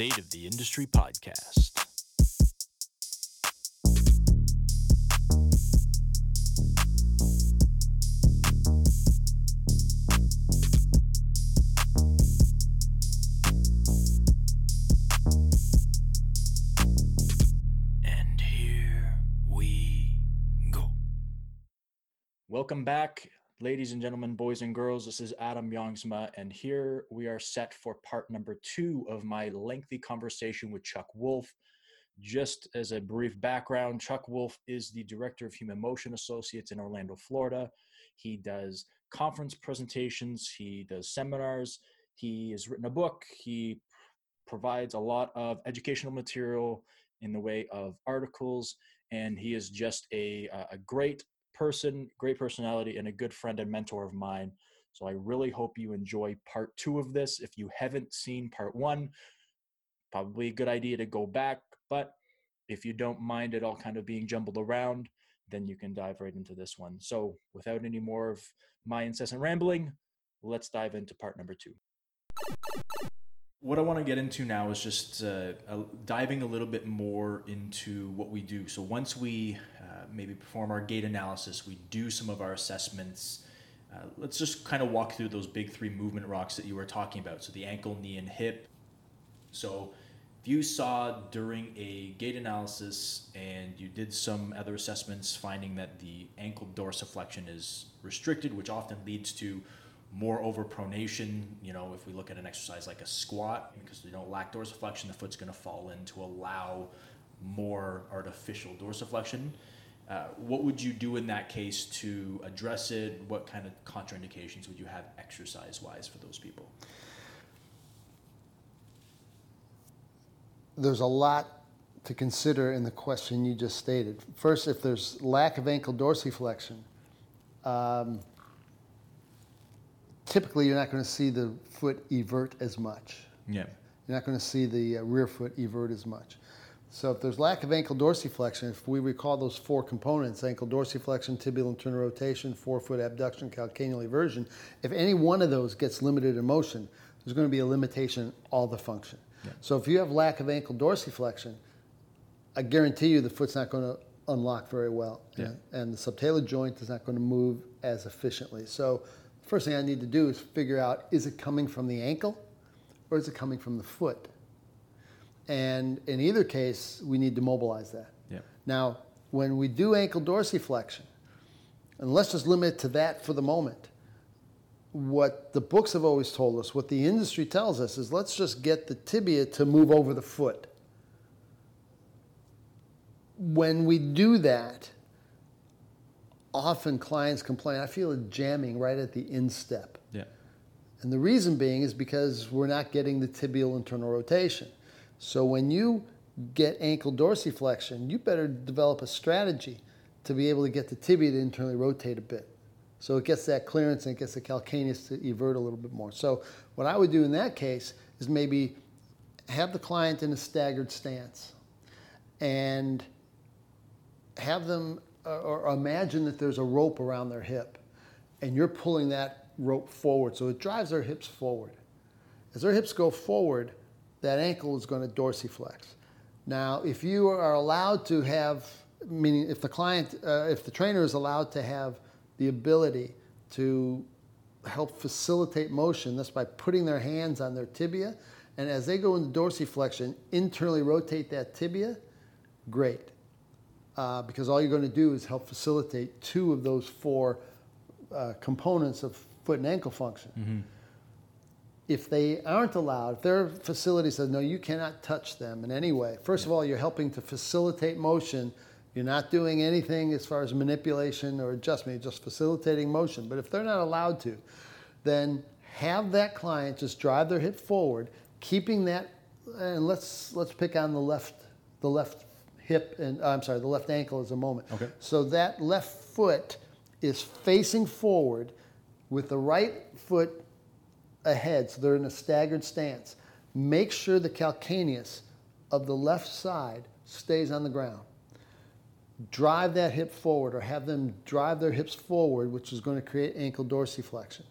State of the Industry podcast. And here we go. Welcome back, ladies and gentlemen, boys and girls. This is Adam Youngsma, and here we are set for part number two of my lengthy conversation with Chuck Wolf. Just as a brief background, Chuck Wolf is the director of Human Motion Associates in Orlando, Florida. He does conference presentations, he does seminars, he has written a book, he provides a lot of educational material in the way of articles, and he is just a, a great person, great personality, and a good friend and mentor of mine. So I really hope you enjoy part two of this. If you haven't seen part one, probably a good idea to go back. But if you don't mind it all kind of being jumbled around, then you can dive right into this one. So without any more of my incessant rambling, let's dive into part number two. What I want to get into now is just uh, diving a little bit more into what we do. So once we maybe perform our gait analysis, we do some of our assessments. Uh, let's just kind of walk through those big three movement rocks that you were talking about. So the ankle, knee, and hip. So if you saw during a gait analysis and you did some other assessments finding that the ankle dorsiflexion is restricted, which often leads to more overpronation. You know, if we look at an exercise like a squat, because we don't lack dorsiflexion, the foot's going to fall in to allow more artificial dorsiflexion. Uh, what would you do in that case to address it? What kind of contraindications would you have exercise wise for those people? there's a lot to consider in the question you just stated. First, if there's lack of ankle dorsiflexion, um, typically you're not going to see the foot evert as much. Yeah. You're not going to see the uh, rear foot evert as much. So if there's lack of ankle dorsiflexion, if we recall those four components, ankle dorsiflexion, tibial internal rotation, forefoot abduction, calcaneal eversion, if any one of those gets limited in motion, there's going to be a limitation in all the function. Yeah. So if you have lack of ankle dorsiflexion, I guarantee you the foot's not going to unlock very well, Yeah. and, and the subtalar joint is not going to move as efficiently. So first thing I need to do is figure out is it coming from the ankle or is it coming from the foot? And in either case, we need to mobilize that. Yeah. Now, when we do ankle dorsiflexion, and let's just limit it to that for the moment, what the books have always told us, what the industry tells us, is let's just get the tibia to move over the foot. When we do that, often clients complain, I feel it jamming right at the instep. Yeah. And the reason being is because we're not getting the tibial internal rotation. So when you get ankle dorsiflexion, you better develop a strategy to be able to get the tibia to internally rotate a bit. So it gets that clearance and it gets the calcaneus to evert a little bit more. So what I would do in that case is maybe have the client in a staggered stance and have them or- imagine that there's a rope around their hip and you're pulling that rope forward so it drives their hips forward as their hips go forward that ankle is going to dorsiflex. Now if you are allowed to have meaning if the client uh, if the trainer is allowed to have the ability to help facilitate motion that's by putting their hands on their tibia and as they go into dorsiflexion internally rotate that tibia great. Uh, because all you're going to do is help facilitate two of those four uh, components of foot and ankle function. If they aren't allowed, if their facility says, no, you cannot touch them in any way, first of all, you're helping to facilitate motion. You're not doing anything as far as manipulation or adjustment, you're just facilitating motion. But if they're not allowed to, then have that client just drive their hip forward, keeping that, and let's let's pick on the left the left hip and uh, I'm sorry, the left ankle as a moment. Okay. So that left foot is facing forward with the right foot ahead, so they're in a staggered stance. Make sure the calcaneus of the left side stays on the ground. Drive that hip forward or have them drive their hips forward, which is going to create ankle dorsiflexion.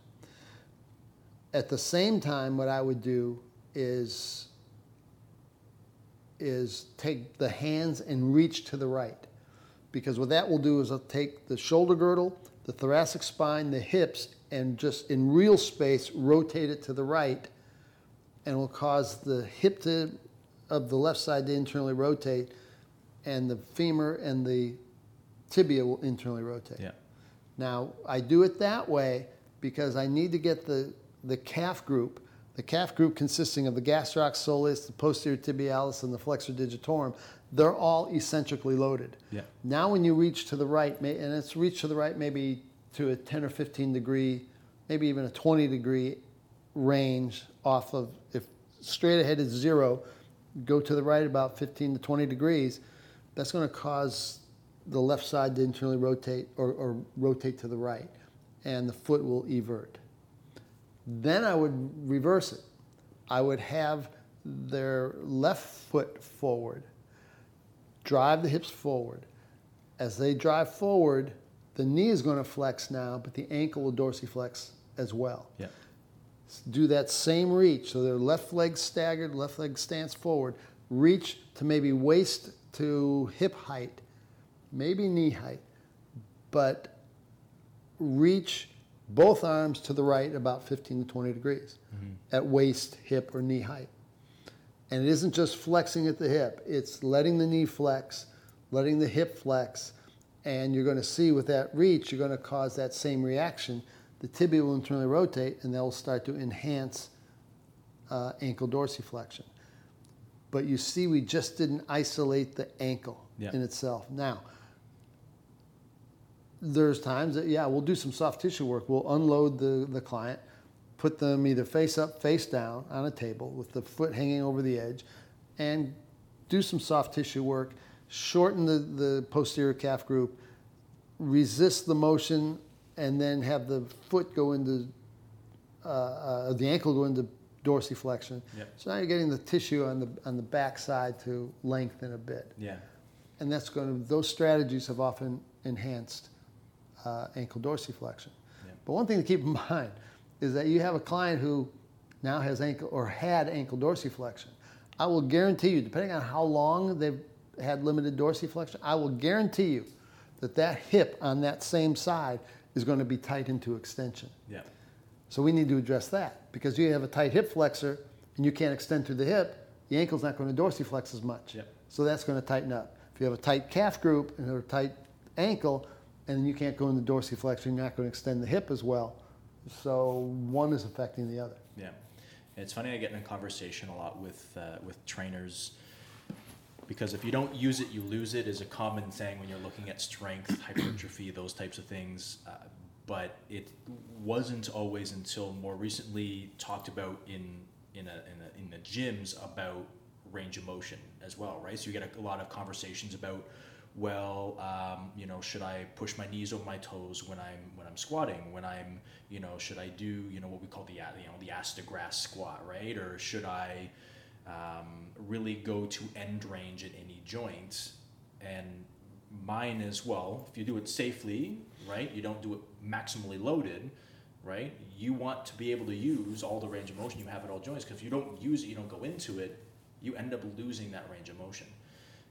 At the same time, what I would do is is take the hands and reach to the right. Because what that will do is I'll take the shoulder girdle, the thoracic spine, the hips, and just in real space rotate it to the right and will cause the hip to, of the left side to internally rotate and the femur and the tibia will internally rotate. Yeah. Now, I do it that way because I need to get the, the calf group, the calf group consisting of the gastroc soleus, the posterior tibialis, and the flexor digitorum, they're all eccentrically loaded. Yeah. Now, when you reach to the right, and it's reach to the right maybe to a 10 or 15 degree, maybe even a 20 degree range off of, if straight ahead is zero, go to the right about 15 to 20 degrees, that's going to cause the left side to internally rotate or, or rotate to the right, and the foot will evert. Then I would reverse it. I would have their left foot forward, drive the hips forward. As they drive forward, the knee is going to flex now, but the ankle will dorsiflex as well. Yeah. Do that same reach. So their left leg staggered, left leg stance forward. Reach to maybe waist to hip height, maybe knee height, but reach both arms to the right about 15 to 20 degrees mm-hmm. at waist, hip, or knee height. And it isn't just flexing at the hip, it's letting the knee flex, letting the hip flex, and you're going to see with that reach, you're going to cause that same reaction. The tibia will internally rotate, and that will start to enhance uh, ankle dorsiflexion. But you see, we just didn't isolate the ankle Yeah. in itself. Now, there's times that, yeah, we'll do some soft tissue work. We'll unload the, the client, put them either face up, face down on a table with the foot hanging over the edge, and do some soft tissue work, shorten the, the posterior calf group, resist the motion, and then have the foot go into, uh, uh, the ankle go into dorsiflexion. Yep. So now you're getting the tissue on the, on the back side to lengthen a bit Yeah. and that's going to those strategies have often enhanced uh, ankle dorsiflexion. Yeah. But one thing to keep in mind is that you have a client who now has ankle or had ankle dorsiflexion. I will guarantee you, depending on how long they've had limited dorsiflexion, I will guarantee you that that hip on that same side is going to be tight into extension. Yeah. So we need to address that because you have a tight hip flexor and you can't extend through the hip, the ankle's not going to dorsiflex as much. Yep. So that's going to tighten up. If you have a tight calf group and a tight ankle, and you can't go into dorsiflexion, you're not going to extend the hip as well. So one is affecting the other. Yeah, it's funny I get in a conversation a lot with uh, with trainers because if you don't use it, you lose it is a common thing when you're looking at strength, hypertrophy, those types of things. Uh, but it wasn't always until more recently talked about in in a, in, a, in the gyms about range of motion as well, right? So you get a, a lot of conversations about well, um, you know, should I push my knees over my toes when I'm when I'm squatting? When I'm, you know, should I do, you know, what we call the you know the ass-to-grass squat, right? Or should I um, really go to end range at any joint? And mine as well, if you do it safely, right? You don't do it maximally loaded, right? You want to be able to use all the range of motion you have at all joints because if you don't use it, you don't go into it, you end up losing that range of motion.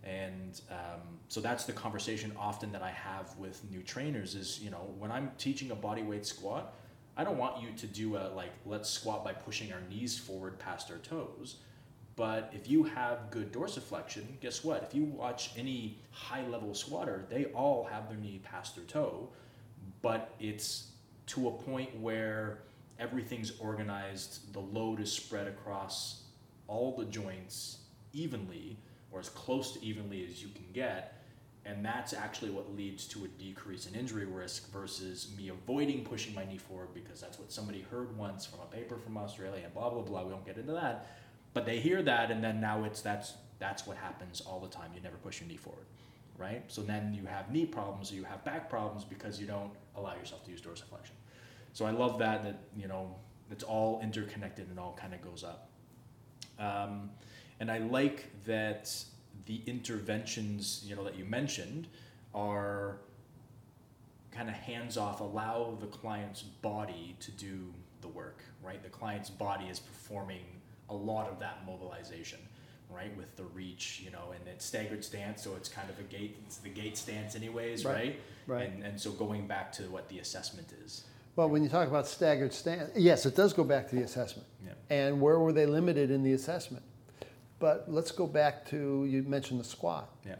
And um, so that's the conversation often that I have with new trainers is, you know, when I'm teaching a body weight squat, I don't want you to do a like, let's squat by pushing our knees forward past our toes. But if you have good dorsiflexion, guess what? If you watch any high level squatter, they all have their knee past their toe, but it's to a point where everything's organized, the load is spread across all the joints evenly or as close to evenly as you can get. And that's actually what leads to a decrease in injury risk versus me avoiding pushing my knee forward because that's what somebody heard once from a paper from Australia and blah blah blah. We don't get into that. But they hear that and then now it's that's that's what happens all the time. You never push your knee forward. Right? So then you have knee problems you have back problems because you don't allow yourself to use dorsiflexion. So I love that that, you know, it's all interconnected and all kind of goes up. Um, and I like that the interventions, you know, that you mentioned are kind of hands off, allow the client's body to do the work, right? The client's body is performing a lot of that mobilization. right? With the reach, you know, and it's staggered stance, so it's kind of a gate It's the gait stance, anyways, Right, right? right. And and so going back to what the assessment is. Well, when you talk about staggered stance, yes, it does go back to the assessment. Yeah. And where were they limited in the assessment? But let's go back to, you mentioned the squat. Yeah.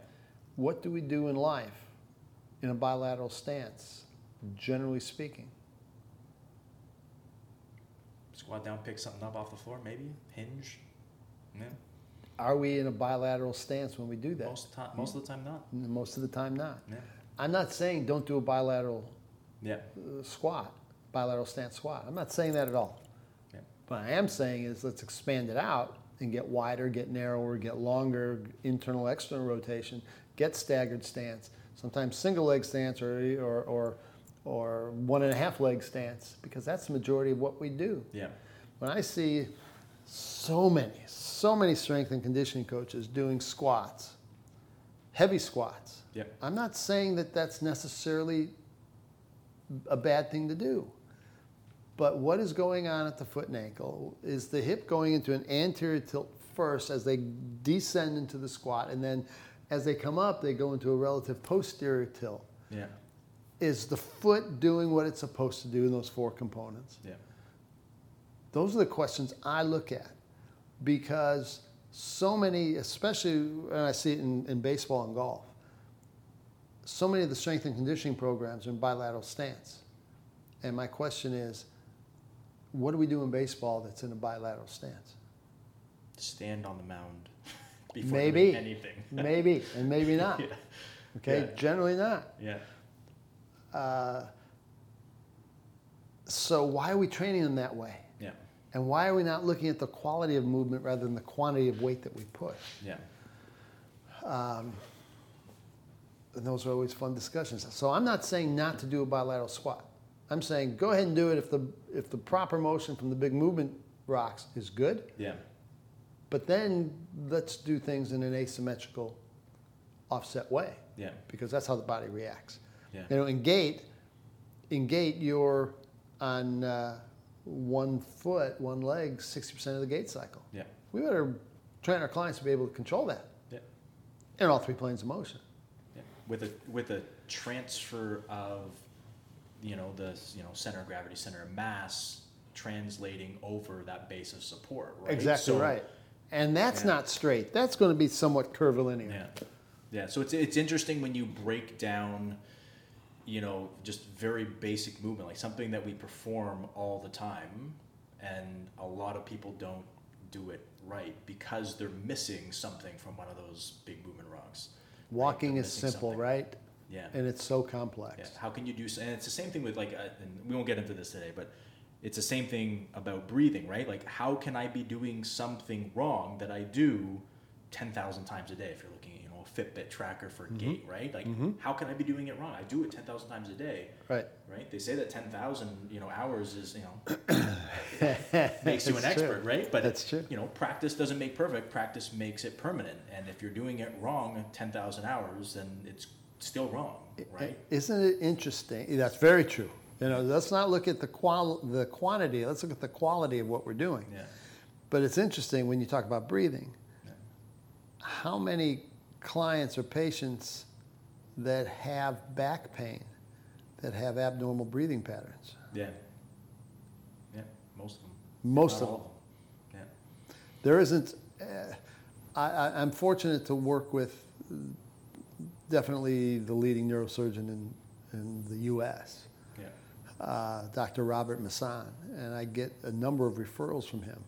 What do we do in life in a bilateral stance, generally speaking? Squat down, pick something up off the floor, maybe hinge. Yeah. Are we in a bilateral stance when we do that? Most of the time, most of the time not. Most of the time, not. Yeah. I'm not saying don't do a bilateral Yeah. uh, squat, bilateral stance squat. I'm not saying that at all. Yeah. What I am saying is let's expand it out and get wider, get narrower, get longer, internal, external rotation, get staggered stance, sometimes single leg stance or, or, or, or one and a half leg stance, because that's the majority of what we do. Yeah. When I see so many, so many strength and conditioning coaches doing squats, heavy squats, Yep. I'm not saying that that's necessarily a bad thing to do. But what is going on at the foot and ankle is the hip going into an anterior tilt first as they descend into the squat, and then as they come up, they go into a relative posterior tilt. Yeah. Is the foot doing what it's supposed to do in those four components? Yeah. Those are the questions I look at because so many, especially when I see it in, in baseball and golf, so many of the strength and conditioning programs are in bilateral stance. And my question is, what do we do in baseball that's in a bilateral stance? Stand on the mound before Maybe. anything. Maybe, and maybe not. yeah. Okay, Yeah. generally not. Yeah. Uh, so why are we training them that way? Yeah. And why are we not looking at the quality of movement rather than the quantity of weight that we push? Yeah. Um, and those are always fun discussions. So I'm not saying not to do a bilateral squat. I'm saying go ahead and do it if the if the proper motion from the big movement rocks is good. Yeah. But then let's do things in an asymmetrical, offset way Yeah. because that's how the body reacts. Yeah. You know, in gait, in gait you're on uh, one foot, one leg, 60% of the gait cycle. Yeah. We better train our clients to be able to control that Yeah. in all three planes of motion. Yeah. With a with a transfer of, you know, the you know center of gravity, center of mass translating over that base of support. Right. Exactly So- right. And that's Yeah. not straight. That's going to be somewhat curvilinear. Yeah. Yeah. So it's it's interesting when you break down, you know, just very basic movement, like something that we perform all the time, and a lot of people don't do it right because they're missing something from one of those big movement rocks. Walking is simple, something. right? Yeah. And it's so complex. Yeah. How can you do? And it's the same thing with like, uh, and we won't get into this today, but it's the same thing about breathing, right? Like, how can I be doing something wrong that I do ten thousand times a day? If you're Fitbit tracker for mm-hmm. gait, right? Like, mm-hmm. how can I be doing it wrong? I do it ten thousand times a day, Right. right? They say that ten thousand you know hours is you know makes you an true. expert, right? But That's true. You know, practice doesn't make perfect. Practice makes it permanent. And if you're doing it wrong ten thousand hours, then it's still wrong, right? Isn't it interesting? That's very true. You know, let's not look at the qual the quantity. Let's look at the quality of what we're doing. Yeah. But it's interesting when you talk about breathing. Yeah. How many clients or patients that have back pain that have abnormal breathing patterns? Yeah. Yeah, most of them. Most of all them. Yeah. There isn't. Uh, I, I, I'm fortunate to work with definitely the leading neurosurgeon in, in the U.S. Yeah. uh, Dr. Robert Masson, and I get a number of referrals from him.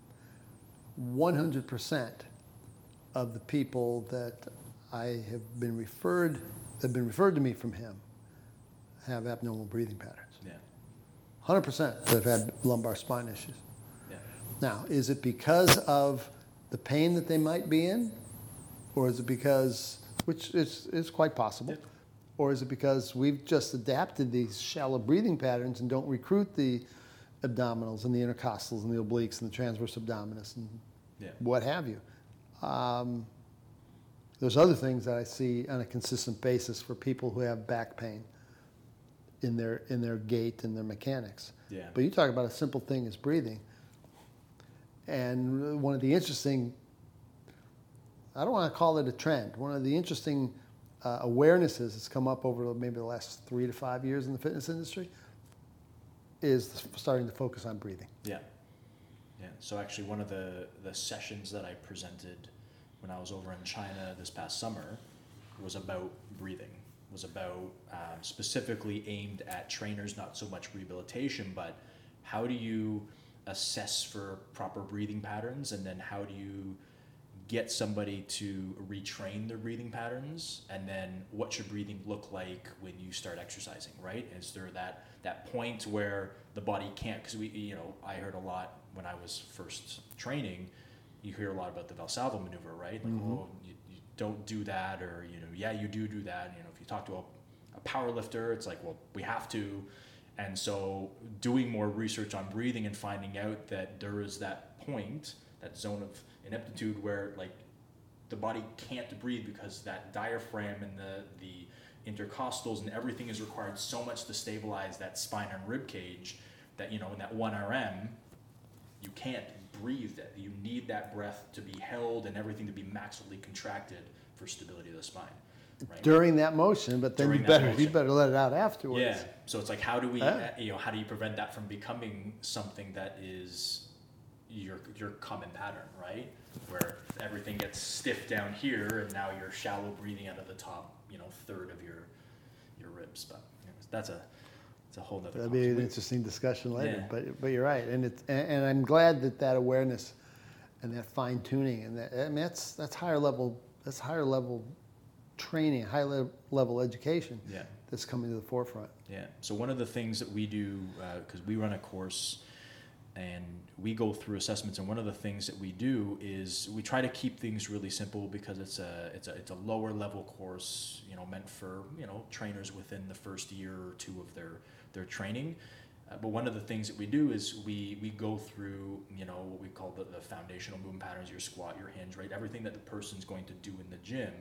100% of the people that I have been referred, have been referred to me from him, have abnormal breathing patterns. Yeah. 100% that have had lumbar spine issues. Yeah. Now, is it because of the pain that they might be in, or is it because, which is, is quite possible, Yeah. or is it because we've just adapted these shallow breathing patterns and don't recruit the abdominals and the intercostals and the obliques and the transverse abdominis and Yeah. what have you? Um, there's other things that I see on a consistent basis for people who have back pain in their in their gait and their mechanics. Yeah. But you talk about a simple thing as breathing. And one of the interesting I don't want to call it a trend. One of the interesting uh, awarenesses that's come up over maybe the last three to five years in the fitness industry is starting to focus on breathing. Yeah. Yeah. So actually, one of the the sessions that I presented when I was over in China this past summer was about breathing. Was about um, specifically aimed at trainers, not so much rehabilitation, but how do you assess for proper breathing patterns, and then how do you get somebody to retrain their breathing patterns and then what should breathing look like when you start exercising right is there that that point where the body can't because we you know i heard a lot when i was first training you hear a lot about the valsalva maneuver right? Like mm-hmm. oh you, you don't do that or you know yeah you do do that. You know if you talk to a, a power lifter it's like well we have to. And so doing more research on breathing and finding out that there is that point that zone of ineptitude where like the body can't breathe because that diaphragm and the the intercostals and everything is required so much to stabilize that spine and rib cage that you know in that 1 rm you can't breathe that you need that breath to be held and everything to be maximally contracted for stability of the spine right? during that motion but then During you better you better let it out afterwards yeah so it's like how do we you know how do you prevent that from becoming something that is your your common pattern, right? Where everything gets stiff down here, and now you're shallow breathing out of the top, you know, third of your your ribs. But that's a it's a whole other. That'd be an interesting discussion later. Yeah. But but you're right, and it's and, and, I'm glad that that awareness and that fine tuning and that I mean that's that's higher level that's higher level training, high level education. Yeah. That's coming to the forefront. Yeah. So one of the things that we do because uh, we run a course and we go through assessments and one of the things that we do is we try to keep things really simple because it's a it's a it's a lower level course you know meant for you know trainers within the first year or two of their their training uh, but one of the things that we do is we we go through you know what we call the, the foundational movement patterns your squat your hinge right everything that the person's going to do in the gym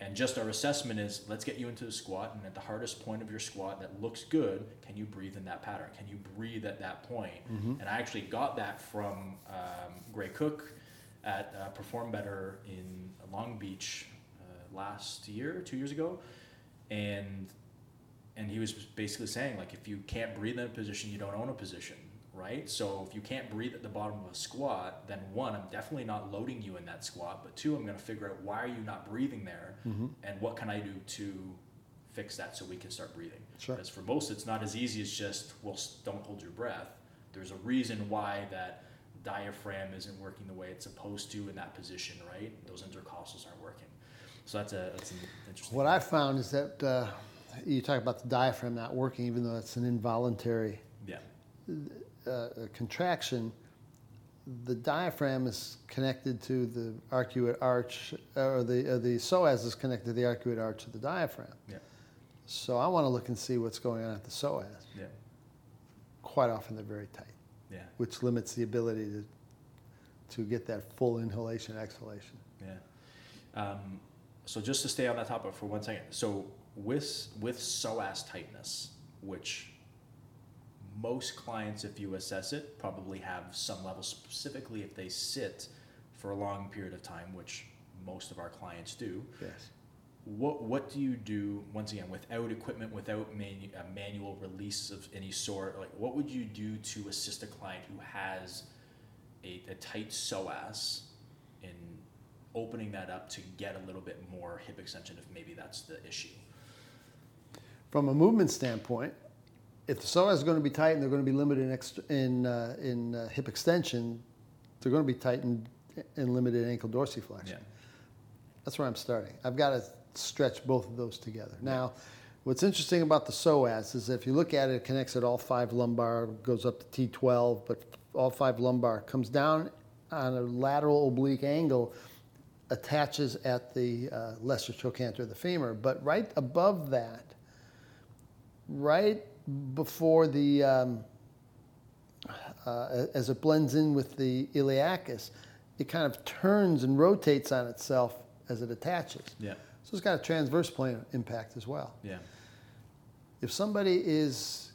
and just our assessment is let's get you into the squat, and at the hardest point of your squat that looks good, can you breathe in that pattern? Can you breathe at that point? Mm-hmm. And I actually got that from um, Gray Cook at uh, Perform Better in Long Beach uh, last year, two years ago, and and he was basically saying like if you can't breathe in a position, you don't own a position right? So if you can't breathe at the bottom of a squat, then one, I'm definitely not loading you in that squat, but two, I'm going to figure out why are you not breathing there, mm-hmm. and what can I do to fix that so we can start breathing. Sure. Because for most, it's not as easy as just well, don't hold your breath. There's a reason why that diaphragm isn't working the way it's supposed to in that position, right? Those intercostals aren't working. So that's a that's an interesting. What I found is that uh, you talk about the diaphragm not working, even though it's an involuntary. Yeah uh, contraction, the diaphragm is connected to the arcuate arch, or the, uh, the psoas is connected to the arcuate arch of the diaphragm. Yeah. So I want to look and see what's going on at the psoas. Yeah. Quite often they're very tight. Yeah. Which limits the ability to, to get that full inhalation, exhalation. Yeah. Um, so just to stay on that topic for one second. So with, with psoas tightness, which most clients, if you assess it, probably have some level, specifically if they sit for a long period of time, which most of our clients do. Yes. What what do you do once again without equipment, without manu- a manual release of any sort? Like, what would you do to assist a client who has a, a tight psoas in opening that up to get a little bit more hip extension if maybe that's the issue? From a movement standpoint, if the psoas is going to be tight and they're going to be limited in, in, uh, in uh, hip extension, they're going to be tight and, and limited in ankle dorsiflexion. Yeah. That's where I'm starting. I've got to stretch both of those together. Now, what's interesting about the psoas is if you look at it, it connects at all five lumbar, goes up to T12, but all five lumbar comes down on a lateral oblique angle, attaches at the uh, lesser trochanter of the femur. But right above that, right before the, um, uh, as it blends in with the iliacus, it kind of turns and rotates on itself as it attaches. Yeah. So it's got a transverse plane impact as well. Yeah. If somebody is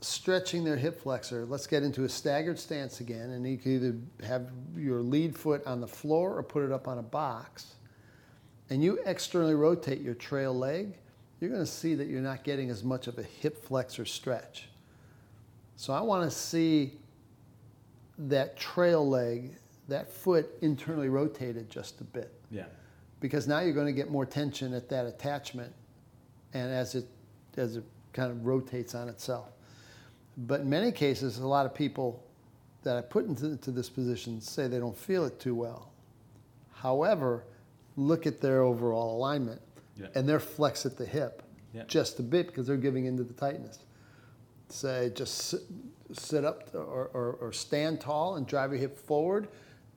stretching their hip flexor, let's get into a staggered stance again, and you can either have your lead foot on the floor or put it up on a box, and you externally rotate your trail leg, you're going to see that you're not getting as much of a hip flexor stretch. So I want to see that trail leg, that foot internally rotated just a bit. Yeah. Because now you're going to get more tension at that attachment and as it as it kind of rotates on itself. But in many cases, a lot of people that I put into, into this position say they don't feel it too well. However, look at their overall alignment Yeah. and they're flex at the hip Yeah. just a bit because they're giving into the tightness. Say just sit, sit up or, or, or stand tall and drive your hip forward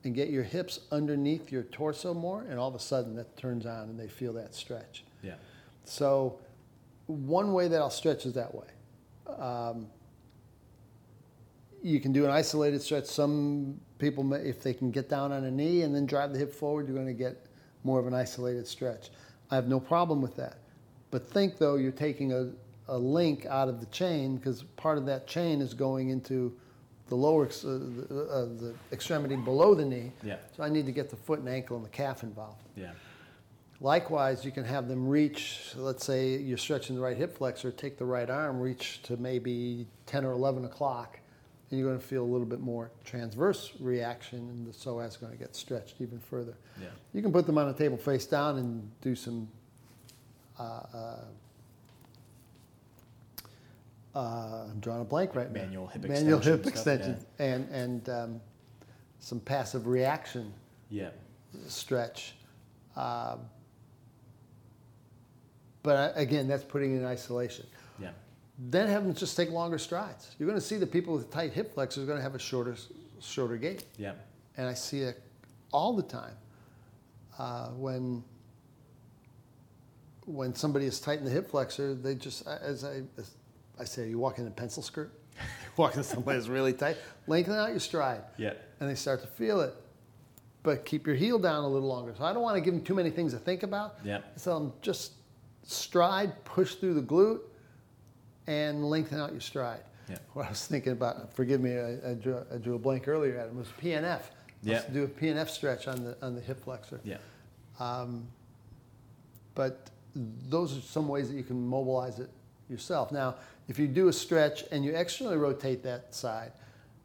and get your hips underneath your torso more, and all of a sudden that turns on and they feel that stretch. Yeah. So, one way that I'll stretch is that way. Um, you can do an isolated stretch. Some people, may, if they can get down on a knee and then drive the hip forward, you're going to get more of an isolated stretch. I have no problem with that. But think though, you're taking a, a link out of the chain because part of that chain is going into the lower uh, the, uh, the extremity below the knee. Yeah. So I need to get the foot and ankle and the calf involved. Yeah. Likewise, you can have them reach, let's say you're stretching the right hip flexor, take the right arm, reach to maybe 10 or 11 o'clock, and you're going to feel a little bit more transverse reaction, and the psoas is going to get stretched even further. Yeah. You can put them on a table face down and do some uh, uh, uh, I'm drawing a blank right now. Manual hip Manual hip extension extension and and um, some passive reaction Yeah. stretch. Um, but again, that's putting it in isolation. Then have them just take longer strides. You're going to see the people with tight hip flexors are going to have a shorter, shorter gait, Yeah. and I see it all the time uh, when when somebody is tight in the hip flexor. They just, as I as I say, you walk in a pencil skirt, walk into somebody that's really tight, lengthen out your stride Yeah. and they start to feel it. But keep your heel down a little longer. So I don't want to give them too many things to think about. Yeah. So I'm just stride, push through the glute, and lengthen out your stride. Yeah. What I was thinking about, forgive me, I, I, drew, I drew a blank earlier at it, was PNF. Yeah. Let's do a PNF stretch on the, on the hip flexor. Yeah. Um, but those are some ways that you can mobilize it yourself. Now, if you do a stretch and you externally rotate that side,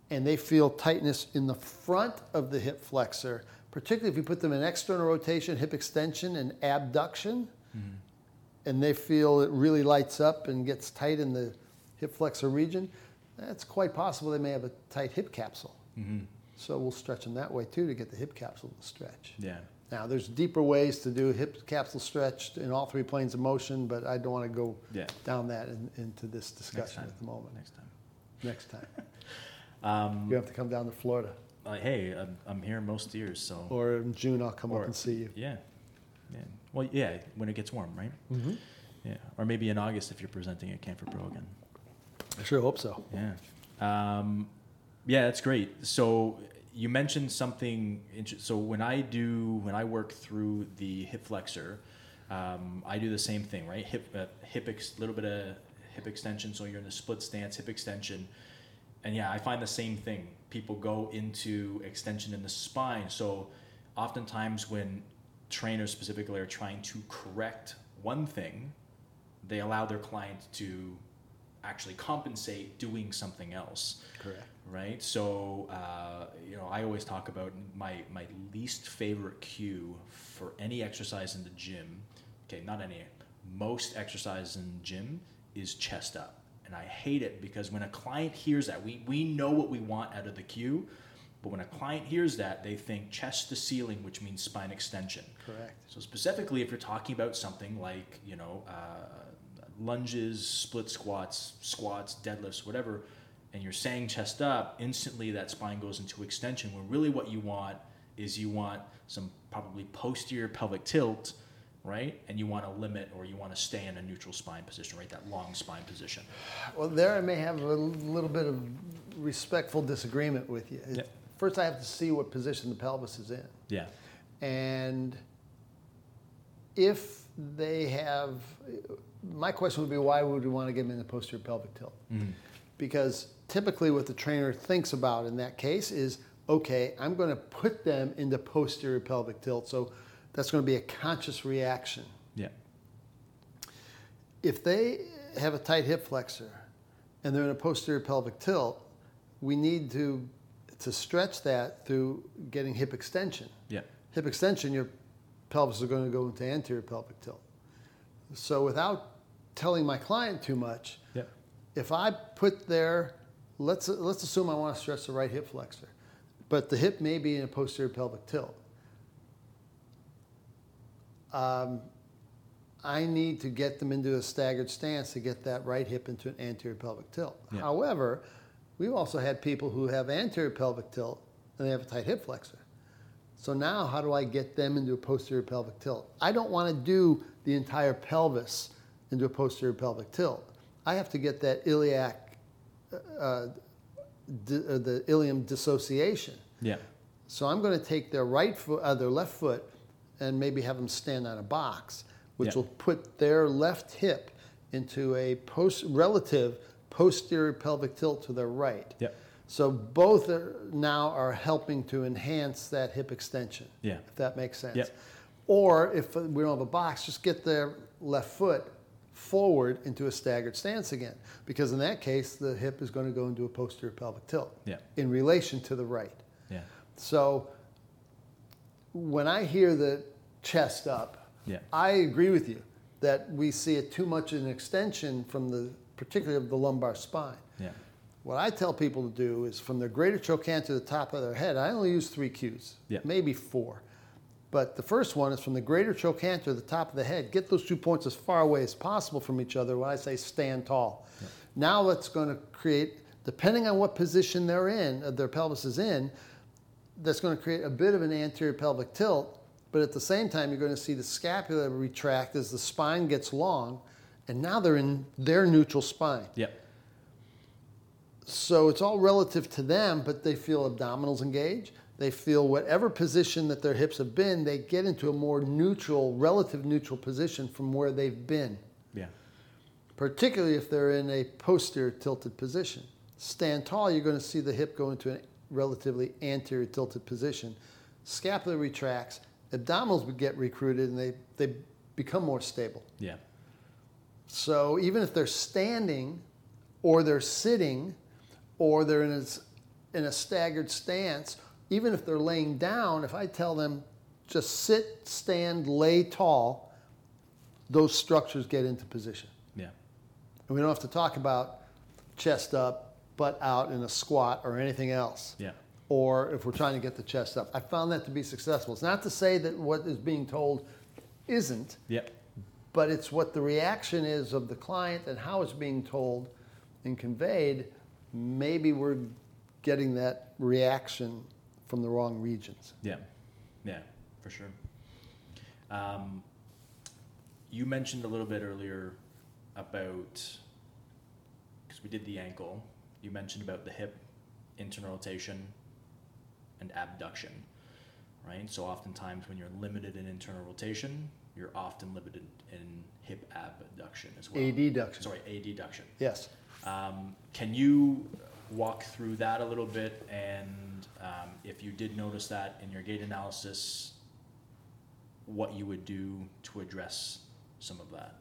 and they feel tightness in the front of the hip flexor, particularly if you put them in external rotation, hip extension, and abduction, mm-hmm. And they feel it really lights up and gets tight in the hip flexor region, that's quite possible they may have a tight hip capsule. So we'll stretch them that way too to get the hip capsule to stretch. Yeah. Now, there's deeper ways to do hip capsule stretch in all three planes of motion, but I don't want to go Yeah. down that in, into this discussion at the moment. Next time. Next time. Um, You have to come down to Florida. uh, hey, I'm, I'm here most years, so. Or in June, I'll come Or- up and see you. Yeah. Yeah. Well, yeah, when it gets warm, right? Mm-hmm. Yeah. Or maybe in August if you're presenting at CanFitPro again. I sure hope so. Yeah. Um, yeah, that's great. So you mentioned something. So when I do, when I work through the hip flexor, um, I do the same thing, right? Hip, uh, hip, ex, little bit of hip extension. So you're in a split stance, hip extension, and yeah, I find the same thing. People go into extension in the spine. So oftentimes when trainers specifically are trying to correct one thing, they allow their client to actually compensate doing something else. Correct. right? So uh, you know i always talk about my my least favorite cue for any exercise in the gym okay not any most exercise in the gym is chest up. And i hate it because when a client hears that we we know what we want out of the cue but when a client hears that they think chest to ceiling which means spine extension Correct. so specifically, if you're talking about something like you know uh, lunges, split squats, squats, deadlifts, whatever, and you're saying chest up, instantly that spine goes into extension. When really what you want is you want some probably posterior pelvic tilt, right? And you want to limit or you want to stay in a neutral spine position, right? That long spine position. Well, there I may have a little bit of respectful disagreement with you. First, I have to see what position the pelvis is in. Yeah. And if they have, my question would be why would we want to get them in the posterior pelvic tilt? Mm-hmm. Because typically, what the trainer thinks about in that case is okay, I'm going to put them into posterior pelvic tilt. So that's going to be a conscious reaction. Yeah. If they have a tight hip flexor and they're in a posterior pelvic tilt, we need to to stretch that through getting hip extension. Yeah. Hip extension, your pelvis is going to go into anterior pelvic tilt. So without telling my client too much, Yeah. if I put there, let's let's assume I want to stretch the right hip flexor, but the hip may be in a posterior pelvic tilt. Um, I need to get them into a staggered stance to get that right hip into an anterior pelvic tilt. Yeah. However, we've also had people who have anterior pelvic tilt and they have a tight hip flexor. So now, how do I get them into a posterior pelvic tilt? I don't want to do the entire pelvis into a posterior pelvic tilt. I have to get that iliac, uh, di- uh, the ilium dissociation. Yeah. So I'm going to take their right foot, uh, their left foot, and maybe have them stand on a box, which Yeah. will put their left hip into a post relative posterior pelvic tilt to their right. Yeah. So both are, now are helping to enhance that hip extension. Yeah. If that makes sense. Yep. Or if we don't have a box, just get their left foot forward into a staggered stance again, because in that case the hip is going to go into a posterior pelvic tilt Yeah. in relation to the right. Yeah. So when I hear the chest up, Yeah. I agree with you that we see it too much of an extension from the particularly of the lumbar spine. Yeah. What I tell people to do is from their greater trochanter to the top of their head, I only use three cues, Yeah. maybe four. But the first one is from the greater trochanter to the top of the head. Get those two points as far away as possible from each other when I say stand tall. Now that's going to create, depending on what position they're in, uh, their pelvis is in, that's going to create a bit of an anterior pelvic tilt. But at the same time, you're going to see the scapula retract as the spine gets long. And now they're in their neutral spine. Yeah. So it's all relative to them, but they feel abdominals engage. They feel whatever position that their hips have been, they get into a more neutral, relative neutral position from where they've been, Yeah. particularly if they're in a posterior tilted position. Stand tall, you're going to see the hip go into a relatively anterior tilted position. Scapula retracts, abdominals would get recruited, and they, they become more stable. Yeah. So even if they're standing or they're sitting or they're in a, in a staggered stance, even if they're laying down, if I tell them just sit, stand, lay tall, those structures get into position. Yeah. And we don't have to talk about chest up, butt out in a squat or anything else. Yeah. Or if we're trying to get the chest up. I found that to be successful. It's not to say that what is being told isn't, Yeah. But it's what the reaction is of the client and how it's being told and conveyed. Maybe we're getting that reaction from the wrong regions. Yeah, yeah, for sure. Um, you mentioned a little bit earlier about because we did the ankle. You mentioned about the hip internal rotation and abduction, right? So oftentimes when you're limited in internal rotation, you're often limited in hip abduction as well. Adduction. Sorry, adduction. Yes. Um, can you walk through that a little bit? And um, if you did notice that in your gait analysis, what you would do to address some of that?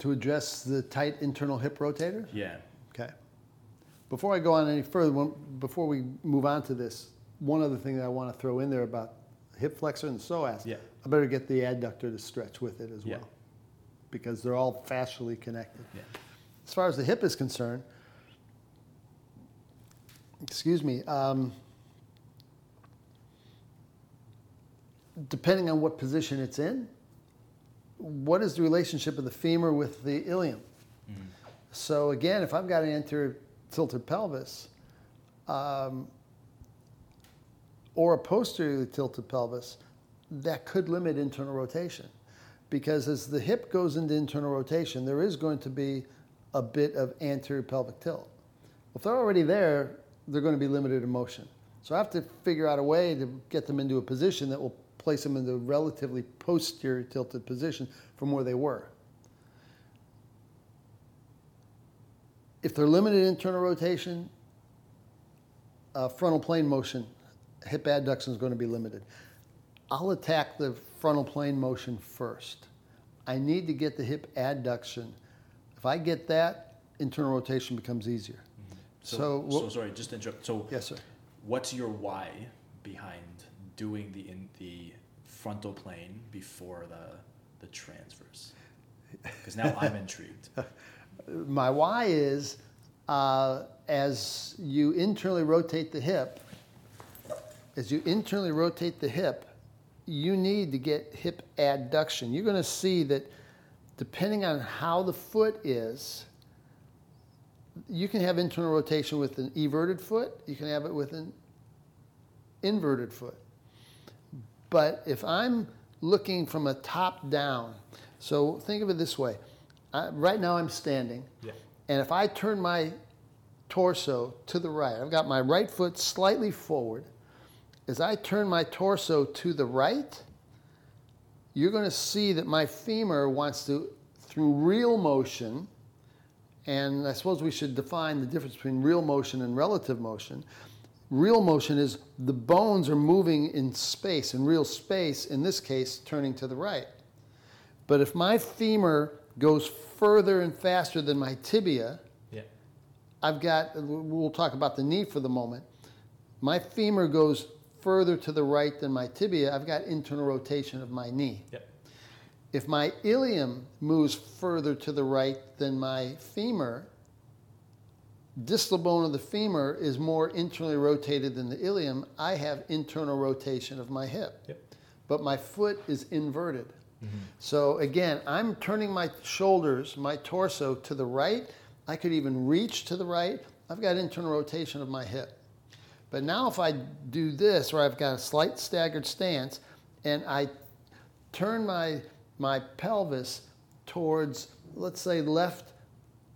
To address the tight internal hip rotator? Yeah. Okay. Before I go on any further, before we move on to this, one other thing that I want to throw in there about hip flexor and the psoas. Yeah. I better get the adductor to stretch with it as Yeah. well, because they're all fascially connected. Yeah. As far as the hip is concerned, excuse me, um, depending on what position it's in, what is the relationship of the femur with the ilium? So again, if I've got an anterior tilted pelvis, um, or a posteriorly tilted pelvis, that could limit internal rotation. Because as the hip goes into internal rotation, there is going to be a bit of anterior pelvic tilt. If they're already there, they're going to be limited in motion. So I have to figure out a way to get them into a position that will place them in the relatively posterior tilted position from where they were. if they're limited in internal rotation, uh, frontal plane motion, hip adduction is going to be limited. I'll attack the frontal plane motion first. I need to get the hip adduction. If I get that, internal rotation becomes easier. Mm-hmm. So, So, so sorry, just interrupt. So, yes, sir. what's your why behind doing the in the frontal plane before the the transverse? Because now I'm intrigued. My why is uh, as you internally rotate the hip, as you internally rotate the hip, you need to get hip adduction. You're going to see that depending on how the foot is, you can have internal rotation with an everted foot, you can have it with an inverted foot. But if I'm looking from a top down, so think of it this way. I, right now I'm standing, Yeah. and if I turn my torso to the right, I've got my right foot slightly forward. As I turn my torso to the right, you're going to see that my femur wants to, through real motion, and I suppose we should define the difference between real motion and relative motion. Real motion is the bones are moving in space, in real space, in this case, turning to the right. But if my femur goes further and faster than my tibia, Yeah. I've got, we'll talk about the knee for the moment. My femur goes further to the right than my tibia, I've got internal rotation of my knee. Yep. If my ilium moves further to the right than my femur, distal bone of the femur is more internally rotated than the ilium, I have internal rotation of my hip. Yep. But my foot is inverted. Mm-hmm. So again, I'm turning my shoulders, my torso to the right. I could even reach to the right. I've got internal rotation of my hip. But now if I do this, where I've got a slight staggered stance, and I turn my, my pelvis towards, let's say, left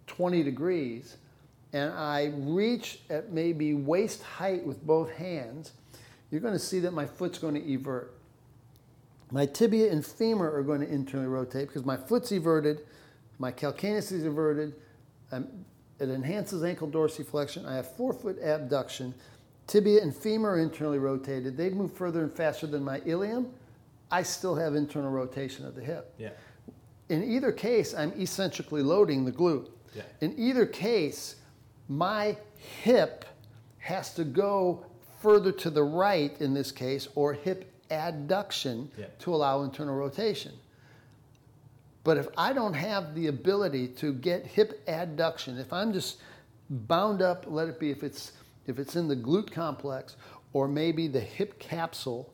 20 degrees, and I reach at maybe waist height with both hands, you're going to see that my foot's going to evert. My tibia and femur are going to internally rotate because my foot's everted, my calcaneus is everted, um, it enhances ankle dorsiflexion. I have forefoot abduction. Tibia and femur are internally rotated. They move further and faster than my ilium. I still have internal rotation of the hip. Yeah. In either case, I'm eccentrically loading the glute. Yeah. In either case, my hip has to go further to the right in this case, or hip adduction Yeah. to allow internal rotation. But if I don't have the ability to get hip adduction, if I'm just bound up, let it be if it's if it's in the glute complex or maybe the hip capsule,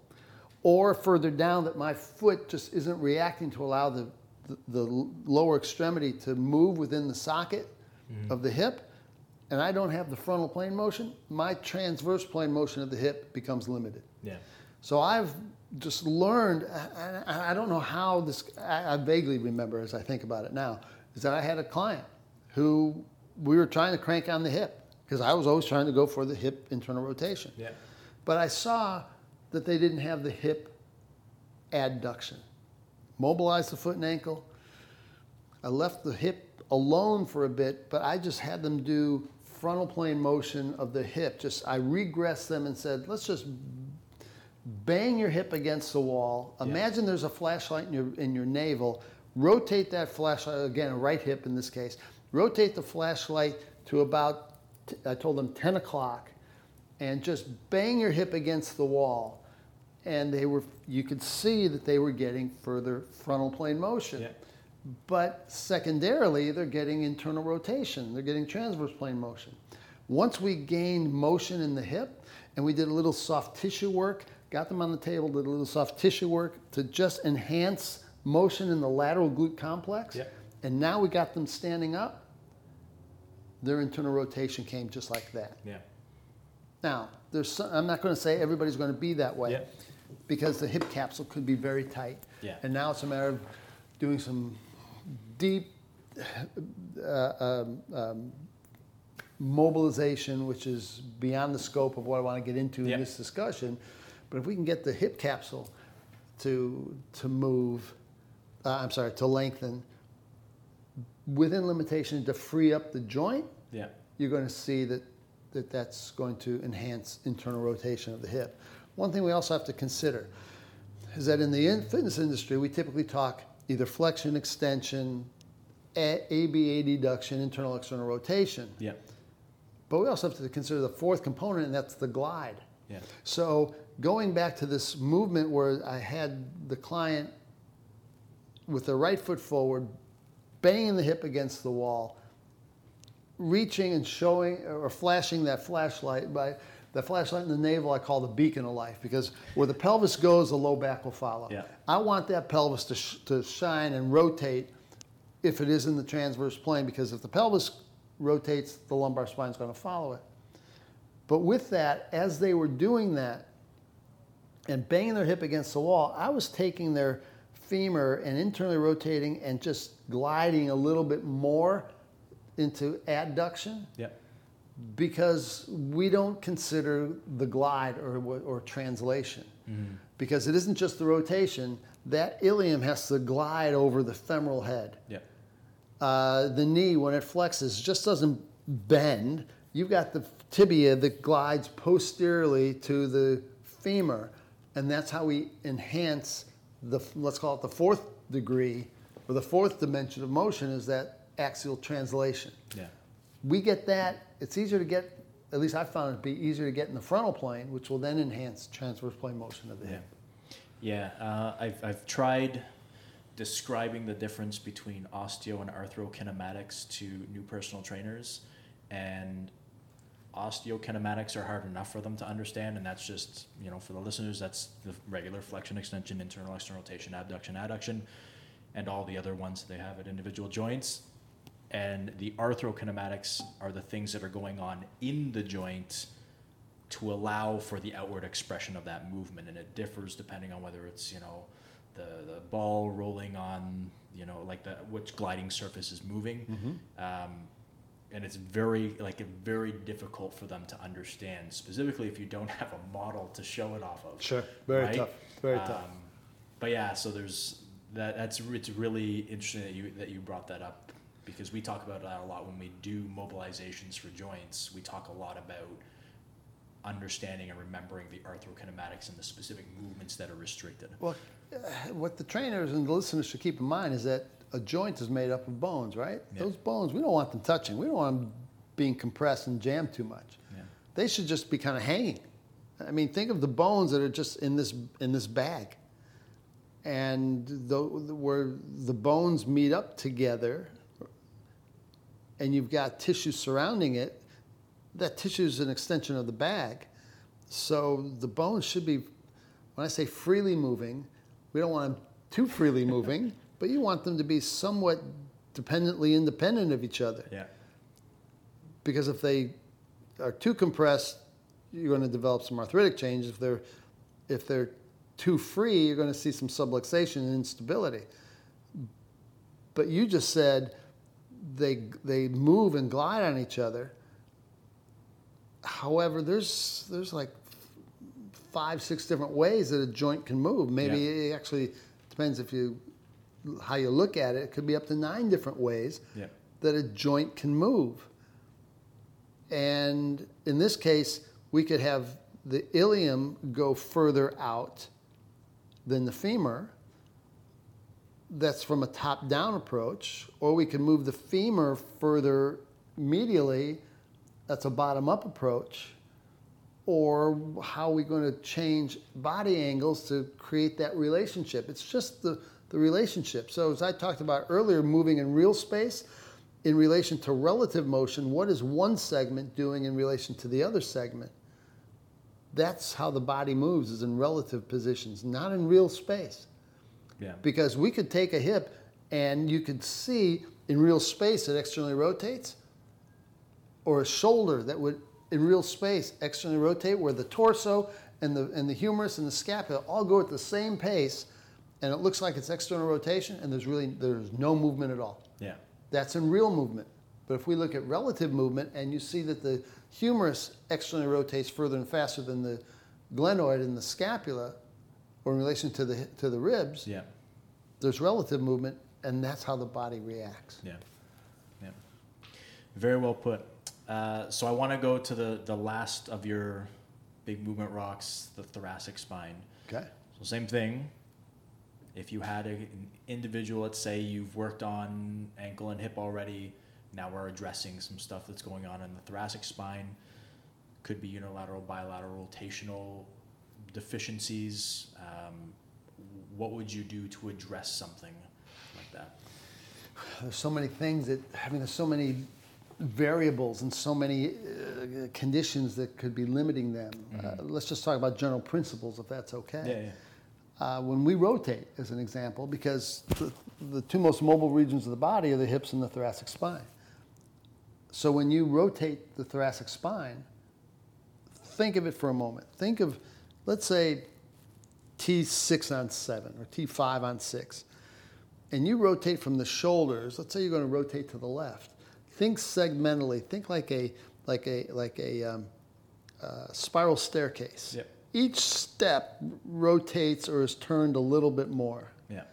or further down that my foot just isn't reacting to allow the the, the lower extremity to move within the socket mm-hmm. of the hip, and I don't have the frontal plane motion, my transverse plane motion of the hip becomes limited. Yeah. So I've just learned, I, don't know how this, I vaguely remember as I think about it now, is that I had a client who we were trying to crank on the hip because I was always trying to go for the hip internal rotation. Yeah. But I saw that they didn't have the hip adduction. Mobilized the foot and ankle. I left the hip alone for a bit, but I just had them do frontal plane motion of the hip. Just I regressed them and said, let's just bang your hip against the wall. Yeah. Imagine there's a flashlight in your in your navel. Rotate that flashlight again, right hip in this case. Rotate the flashlight to about I told them 10 o'clock, and just bang your hip against the wall. And they were you could see that they were getting further frontal plane motion. Yeah. But secondarily, they're getting internal rotation. They're getting transverse plane motion. Once we gained motion in the hip and we did a little soft tissue work, got them on the table, did a little soft tissue work to just enhance motion in the lateral glute complex. Yeah. And now we got them standing up. Their internal rotation came just like that. Yeah. Now, there's some, I'm not going to say everybody's going to be that way Yeah. because the hip capsule could be very tight. Yeah. And now it's a matter of doing some deep uh, um, um, mobilization, which is beyond the scope of what I want to get into Yeah. in this discussion. But if we can get the hip capsule to to move, uh, I'm sorry, to lengthen within limitation to free up the joint, yeah, you're going to see that, that that's going to enhance internal rotation of the hip. One thing we also have to consider is that in the in- fitness industry, we typically talk either flexion, extension, A- ABA deduction, internal external rotation. yeah, But we also have to consider the fourth component, and that's the glide. yeah, So going back to this movement where I had the client with the right foot forward, banging the hip against the wall, reaching and showing or flashing that flashlight by the flashlight in the navel I call the beacon of life because where the pelvis goes, the low back will follow. Yeah. I want that pelvis to, sh- to shine and rotate if it is in the transverse plane because if the pelvis rotates, the lumbar spine is going to follow it. But with that, as they were doing that and banging their hip against the wall, I was taking their femur and internally rotating and just gliding a little bit more into adduction yeah, because we don't consider the glide or, or translation. Because it isn't just the rotation, that ilium has to glide over the femoral head. yeah, Uh, the knee, when it flexes, just doesn't bend. You've got the tibia that glides posteriorly to the femur, and that's how we enhance the, let's call it the fourth degree, or the fourth dimension of motion is that axial translation. yeah, We get that, it's easier to get, at least I found it to be easier to get in the frontal plane, which will then enhance transverse plane motion of the yeah. hip. Yeah, uh, I've, I've tried describing the difference between osteo and arthrokinematics to new personal trainers, and osteokinematics are hard enough for them to understand, and that's just, you know, for the listeners, that's the regular flexion, extension, internal, external rotation, abduction, adduction, and all the other ones they have at individual joints. And the arthrokinematics are the things that are going on in the joint to allow for the outward expression of that movement and it differs depending on whether it's you know the the ball rolling on you know like the which gliding surface is moving um, and it's very like very difficult for them to understand specifically if you don't have a model to show it off of Sure, very right? tough, very tough. Um, but yeah so there's that that's it's really interesting that you that you brought that up because we talk about that a lot when we do mobilizations for joints we talk a lot about understanding and remembering the arthrokinematics and the specific movements that are restricted. Well, uh, what the trainers and the listeners should keep in mind is that a joint is made up of bones, right? Yeah. Those bones, we don't want them touching. We don't want them being compressed and jammed too much. Yeah. They should just be kind of hanging. I mean, think of the bones that are just in this in this bag, and the, where the bones meet up together, and you've got tissue surrounding it. That tissue is an extension of the bag, so the bones should be when I say freely moving, we don't want them too freely moving, but you want them to be somewhat dependently independent of each other. Yeah. Because if they are too compressed, you're going to develop some arthritic change. If they're if they're too free, you're going to see some subluxation and instability. But you just said they they move and glide on each other. However, there's there's like five, six different ways that a joint can move. Maybe it actually depends if you how you look at it. It could be up to nine different ways Yeah. that a joint can move. And in this case, we could have the ilium go further out than the femur. That's from a top down approach. Or we can move the femur further medially. That's a bottom up approach. Or how are we going to change body angles to create that relationship? It's just the, the relationship. So, as I talked about earlier, moving in real space, in relation to relative motion, what is one segment doing in relation to the other segment? That's how the body moves, is in relative positions, not in real space. Yeah. Because we could take a hip and you could see in real space it externally rotates, or a shoulder that would, in real space, externally rotate, where the torso and the, and the humerus and the scapula all go at the same pace, and it looks like it's external rotation, and there's really there's no movement at all. Yeah. That's in real movement. But if we look at relative movement and you see that the humerus externally rotates further and faster than the glenoid and the scapula, or in relation to the, to the ribs, Yeah. there's relative movement, and that's how the body reacts. Yeah. Yeah. Very well put. Uh, so I want to go to the the last of your big movement rocks, the thoracic spine. Okay. So same thing. If you had a, an individual, let's say you've worked on ankle and hip already, now we're addressing some stuff that's going on in the thoracic spine. Could be unilateral, bilateral, rotational deficiencies. Um, what would you do to address something like that? There's so many things that, I mean, there's so many variables and so many uh, conditions that could be limiting them. Uh, let's just talk about general principles, if that's okay. Yeah, yeah. Uh, when we rotate, as an example, because the, the two most mobile regions of the body are the hips and the thoracic spine. So when you rotate the thoracic spine, think of it for a moment. Think of, let's say, T6 on 7 or T5 on 6. And you rotate from the shoulders. Let's say you're going to rotate to the left. Think segmentally. Think like a like a like a um, uh, spiral staircase. Yep. Each step rotates or is turned a little bit more. Yeah.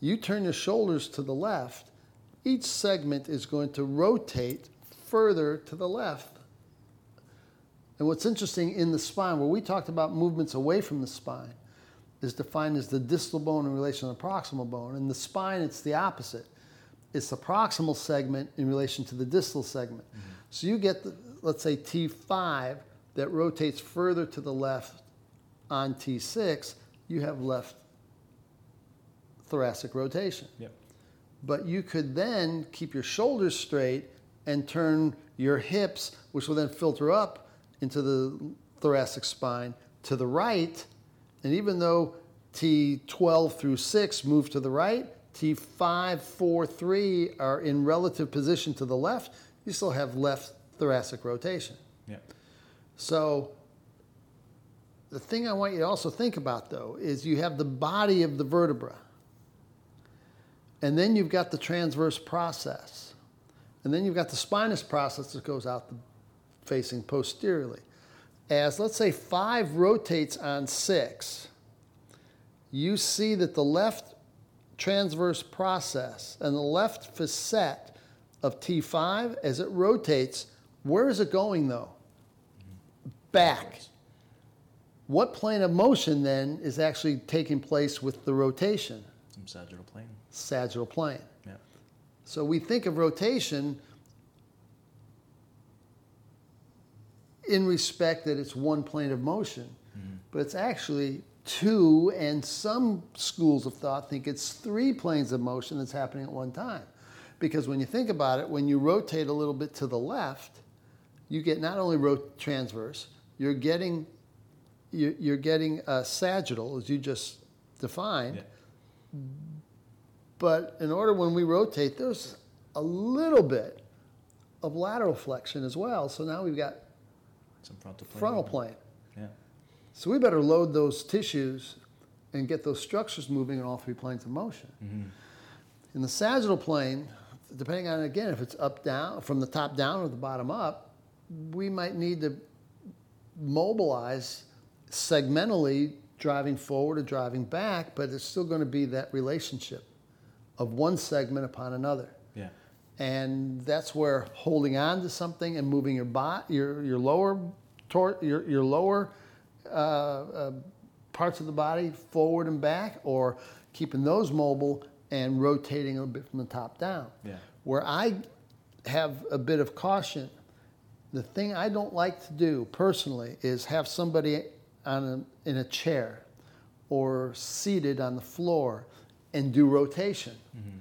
You turn your shoulders to the left, each segment is going to rotate further to the left. And what's interesting in the spine, where we talked about movements away from the spine, is defined as the distal bone in relation to the proximal bone. In the spine, it's the opposite. It's the proximal segment in relation to the distal segment. Mm-hmm. So you get, the, let's say, T5 that rotates further to the left on T6, you have left thoracic rotation. Yep. But you could then keep your shoulders straight and turn your hips, which will then filter up into the thoracic spine, to the right. And even though T12 through 6 move to the right, T5, 4, 3 are in relative position to the left, you still have left thoracic rotation. Yep. So the thing I want you to also think about though is you have the body of the vertebra. And then you've got the transverse process. And then you've got the spinous process that goes out the, facing posteriorly. As let's say 5 rotates on 6, you see that the left transverse process and the left facet of T5 as it rotates, where is it going though? Back. What plane of motion then is actually taking place with the rotation? Some sagittal plane. Sagittal plane. Yeah. So we think of rotation in respect that it's one plane of motion, mm-hmm. but it's actually two, and some schools of thought think it's three planes of motion that's happening at one time. Because when you think about it, when you rotate a little bit to the left, you get not only rot- transverse, you're getting you're, you're getting uh, sagittal, as you just defined. Yeah. But in order when we rotate, there's a little bit of lateral flexion as well. So now we've got Some frontal plane. frontal plane. Yeah. So we better load those tissues and get those structures moving in all three planes of motion. In the sagittal plane, depending on again if it's up down from the top down or the bottom up, we might need to mobilize segmentally driving forward or driving back, but it's still going to be that relationship of one segment upon another. Yeah. And that's where holding on to something and moving your bot, your your lower tor- your your lower uh, uh, parts of the body forward and back, or keeping those mobile and rotating a bit from the top down. Yeah. Where I have a bit of caution, the thing I don't like to do personally is have somebody on a, in a chair or seated on the floor and do rotation. Mm-hmm.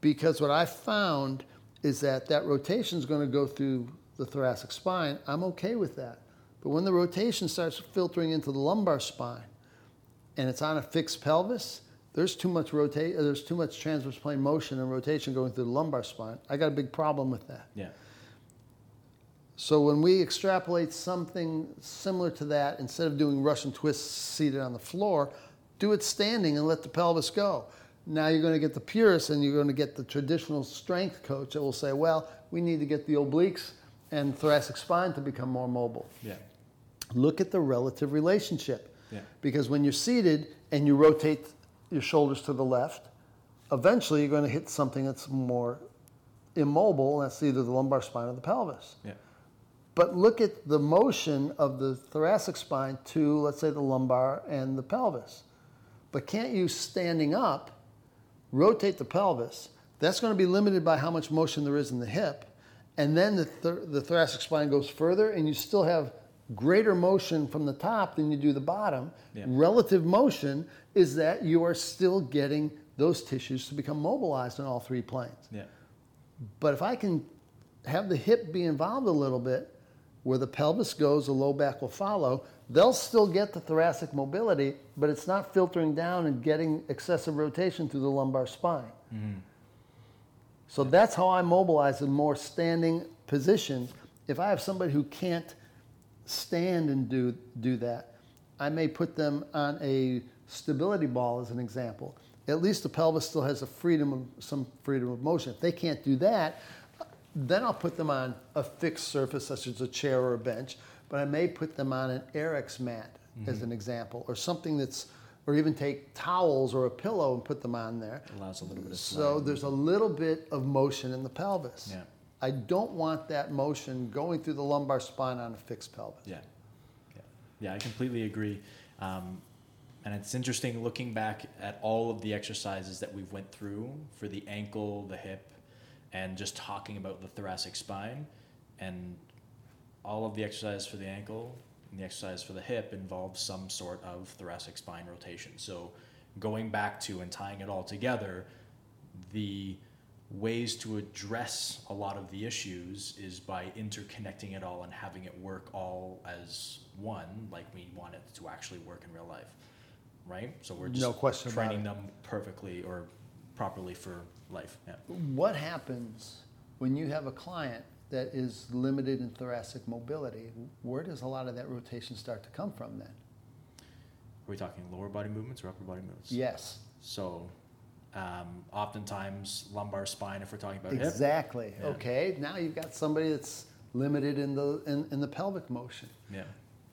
Because what I found is that that rotation is going to go through the thoracic spine. I'm okay with that. But when the rotation starts filtering into the lumbar spine and it's on a fixed pelvis, there's too much rotate, there's too much transverse plane motion and rotation going through the lumbar spine. I got a big problem with that. Yeah. So when we extrapolate something similar to that, instead of doing Russian twists seated on the floor, do it standing and let the pelvis go. Now you're going to get the purists and you're going to get the traditional strength coach that will say, well, we need to get the obliques and thoracic spine to become more mobile. Yeah. Look at the relative relationship. Yeah. Because when you're seated and you rotate your shoulders to the left, eventually you're going to hit something that's more immobile, and that's either the lumbar spine or the pelvis. Yeah. But look at the motion of the thoracic spine to, let's say, the lumbar and the pelvis. But can't you, standing up, rotate the pelvis? That's going to be limited by how much motion there is in the hip. And then the, th- the thoracic spine goes further, and you still have greater motion from the top than you do the bottom. Yeah. Relative motion is that you are still getting those tissues to become mobilized in all three planes. Yeah. But if I can have the hip be involved a little bit, where the pelvis goes, the low back will follow, they'll still get the thoracic mobility, but it's not filtering down and getting excessive rotation through the lumbar spine. Mm-hmm. So that's how I mobilize in more standing positions. If I have somebody who can't stand and do, do that, I may put them on a stability ball as an example. At least the pelvis still has a freedom of some freedom of motion. If they can't do that, then I'll put them on a fixed surface such as a chair or a bench, but I may put them on an Airex mat as an example, or something that's, or even take towels or a pillow and put them on there. Allows a little bit of So there's a little bit of motion in the pelvis. Yeah. I don't want that motion going through the lumbar spine on a fixed pelvis. Yeah, yeah, yeah. I completely agree. Um, and it's interesting looking back at all of the exercises that we've went through for the ankle, the hip, and just talking about the thoracic spine, and all of the exercises for the ankle and the exercise for the hip involve some sort of thoracic spine rotation. So going back to and tying it all together, the ways to address a lot of the issues is by interconnecting it all and having it work all as one, like we want it to actually work in real life, right? So we're just No question training them perfectly or properly for life. Yeah. What happens when you have a client that is limited in thoracic mobility? Where does a lot of that rotation start to come from then? Are we talking lower body movements or upper body movements? Yes, So, um, oftentimes lumbar spine, if we're talking about hip. exactly. Yeah. Okay, now you've got somebody that's limited in the in, in the pelvic motion. Yeah.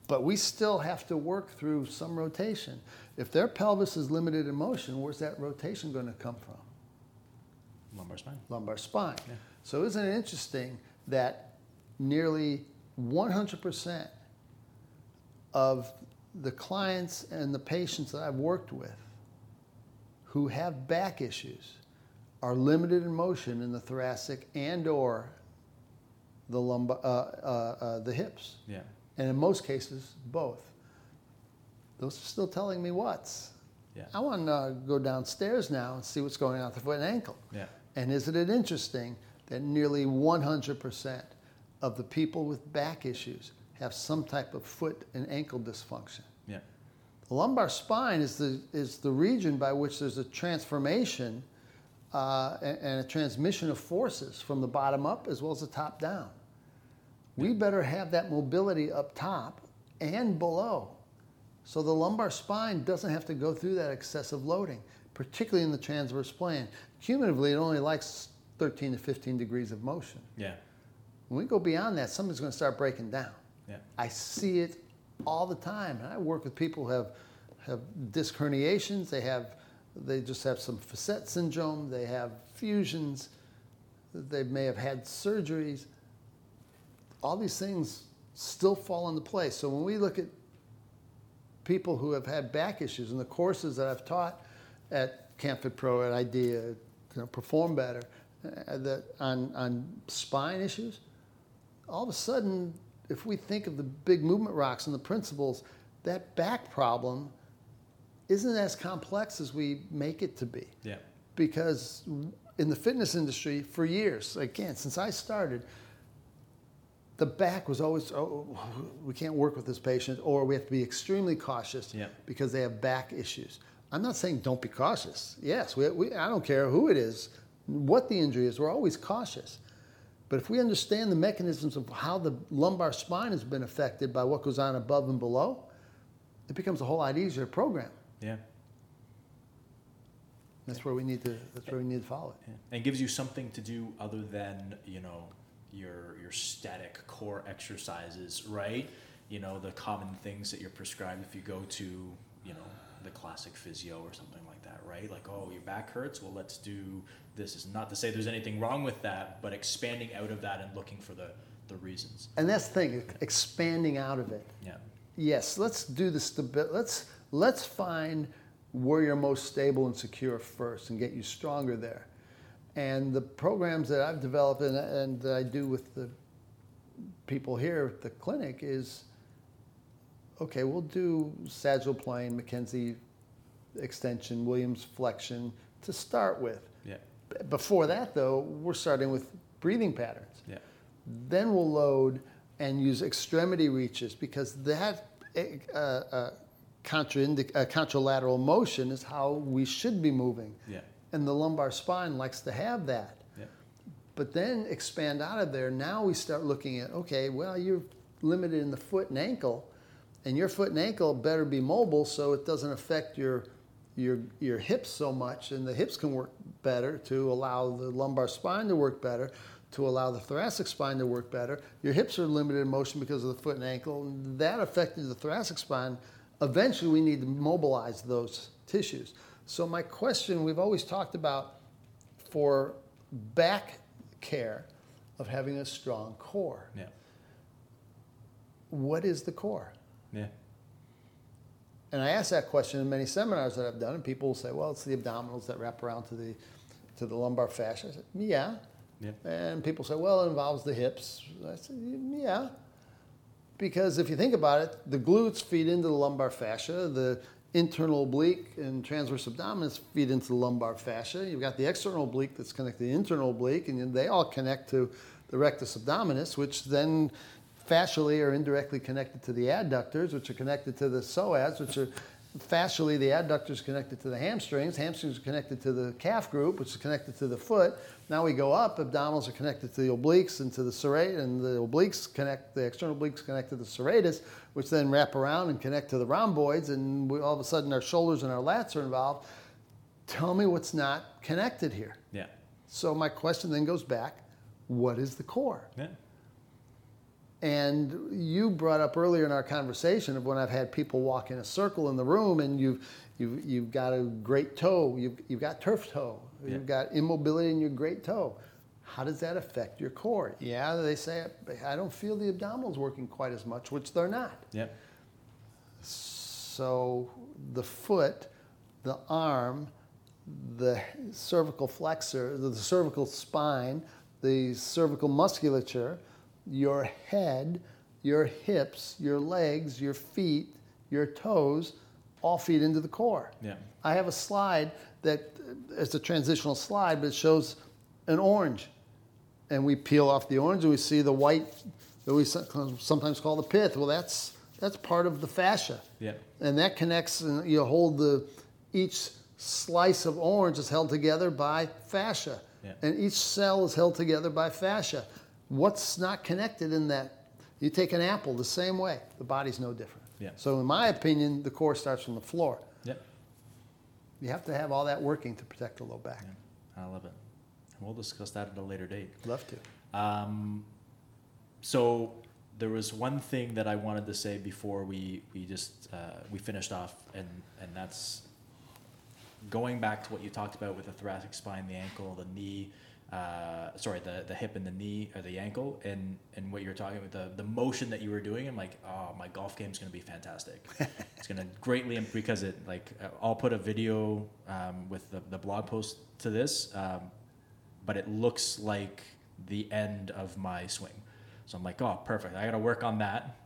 But we still have to work through some rotation. If their pelvis is limited in motion, where's that rotation going to come from? Lumbar spine. Lumbar spine. Yeah. So isn't it interesting that nearly 100% of the clients and the patients that I've worked with who have back issues are limited in motion in the thoracic and or the lumbar, uh, uh, uh, the hips Yeah. and in most cases, both. Those are still telling me what's. Yeah. I want to go downstairs now and see what's going on with the foot and ankle. Yeah. And isn't it interesting that nearly 100% of the people with back issues have some type of foot and ankle dysfunction? Yeah. The lumbar spine is the, is the region by which there's a transformation uh, and, and a transmission of forces from the bottom up as well as the top down. We better have that mobility up top and below. So the lumbar spine doesn't have to go through that excessive loading, particularly in the transverse plane. Cumulatively, it only likes 13 to 15 degrees of motion. Yeah. When we go beyond that, something's going to start breaking down. Yeah. I see it all the time. And I work with people who have, have disc herniations, they have they just have some facet syndrome, they have fusions, they may have had surgeries. All these things still fall into place. So when we look at people who have had back issues and the courses that I've taught at CanFitPro, at IDEA, you know, Perform Better, uh, that on, on spine issues, all of a sudden, if we think of the big movement rocks and the principles, that back problem isn't as complex as we make it to be. Yeah. Because in the fitness industry, for years, again, since I started, the back was always, oh, we can't work with this patient, or we have to be extremely cautious Yeah. because they have back issues. I'm not saying don't be cautious. Yes, we, we, I don't care who it is, what the injury is, we're always cautious. But if we understand the mechanisms of how the lumbar spine has been affected by what goes on above and below, it becomes a whole lot easier to program. Yeah. That's where we need to. That's where we need to follow it. Yeah. And gives you something to do other than, you know, your your static core exercises, right? You know, the common things that you're prescribed if you go to, you know, the classic physio or something like that, right? Like, oh, your back hurts, well let's do this. Is not to say there's anything wrong with that, but expanding out of that and looking for the the reasons. And that's the thing, expanding out of it. Yeah. Yes, let's do the stability. Let's let's find where you're most stable and secure first, and get you stronger there. And the programs that I've developed and, and I do with the people here at the clinic is okay, we'll do sagittal plane, McKenzie extension, Williams flexion to start with. Yeah. Before that, though, we're starting with breathing patterns. Yeah. Then we'll load and use extremity reaches because that uh, uh, contraindic- uh, contralateral motion is how we should be moving. Yeah. And the lumbar spine likes to have that. Yeah. But then expand out of there. Now we start looking at okay, well, you're limited in the foot and ankle, and your foot and ankle better be mobile so it doesn't affect your your your hips so much, and the hips can work better to allow the lumbar spine to work better, to allow the thoracic spine to work better. Your hips are limited in motion because of the foot and ankle, and that affected the thoracic spine. Eventually, we need to mobilize those tissues. So my question, we've always talked about for back care of having a strong core. Yeah. What is the core? Yeah. And I ask that question in many seminars that I've done, and people will say, "Well, it's the abdominals that wrap around to the to the lumbar fascia." I said, "Yeah." Yeah. And people say, "Well, it involves the hips." I said, "Yeah." Because if you think about it, the glutes feed into the lumbar fascia, the internal oblique and transverse abdominis feed into the lumbar fascia. You've got the external oblique that's connected to the internal oblique, and they all connect to the rectus abdominis, which then fascially are indirectly connected to the adductors, which are connected to the psoas, which are fascially the adductors connected to the hamstrings. Hamstrings are connected to the calf group, which is connected to the foot. Now we go up, abdominals are connected to the obliques and to the serratus, and the obliques connect, the external obliques connect to the serratus, which then wrap around and connect to the rhomboids, and we, all of a sudden our shoulders and our lats are involved. Tell me what's not connected here. Yeah. So my question then goes back, what is the core? Yeah. And you brought up earlier in our conversation of when I've had people walk in a circle in the room and you've, you've, you've got a great toe, you've, you've got turf toe, Yeah. you've got immobility in your great toe. How does that affect your core? Yeah, they say, I don't feel the abdominals working quite as much, which they're not. Yeah. So the foot, the arm, the cervical flexor, the cervical spine, the cervical musculature, your head, your hips, your legs, your feet, your toes all feed into the core. Yeah. I have a slide that it's a transitional slide, but it shows an orange. And we peel off the orange and we see the white that we sometimes call the pith. Well, that's, that's part of the fascia. Yeah. And that connects, and you hold the, each slice of orange is held together by fascia. Yeah. And each cell is held together by fascia. What's not connected in that? You take an apple the same way, the body's no different. Yeah. So, in my opinion, the core starts from the floor. Yeah. You have to have all that working to protect the low back. I love it. And we'll discuss that at a later date. Love to. Um, so there was one thing that I wanted to say before we we just uh, we finished off, and and that's going back to what you talked about with the thoracic spine, the ankle, the knee. Uh, sorry, the, the hip and the knee or the ankle, and and what you're talking about the the motion that you were doing. I'm like, oh, my golf game's gonna be fantastic. it's gonna greatly imp- because it like uh, I'll put a video um, with the, the blog post to this, um, but it looks like the end of my swing. So I'm like, oh, perfect. I got to work on that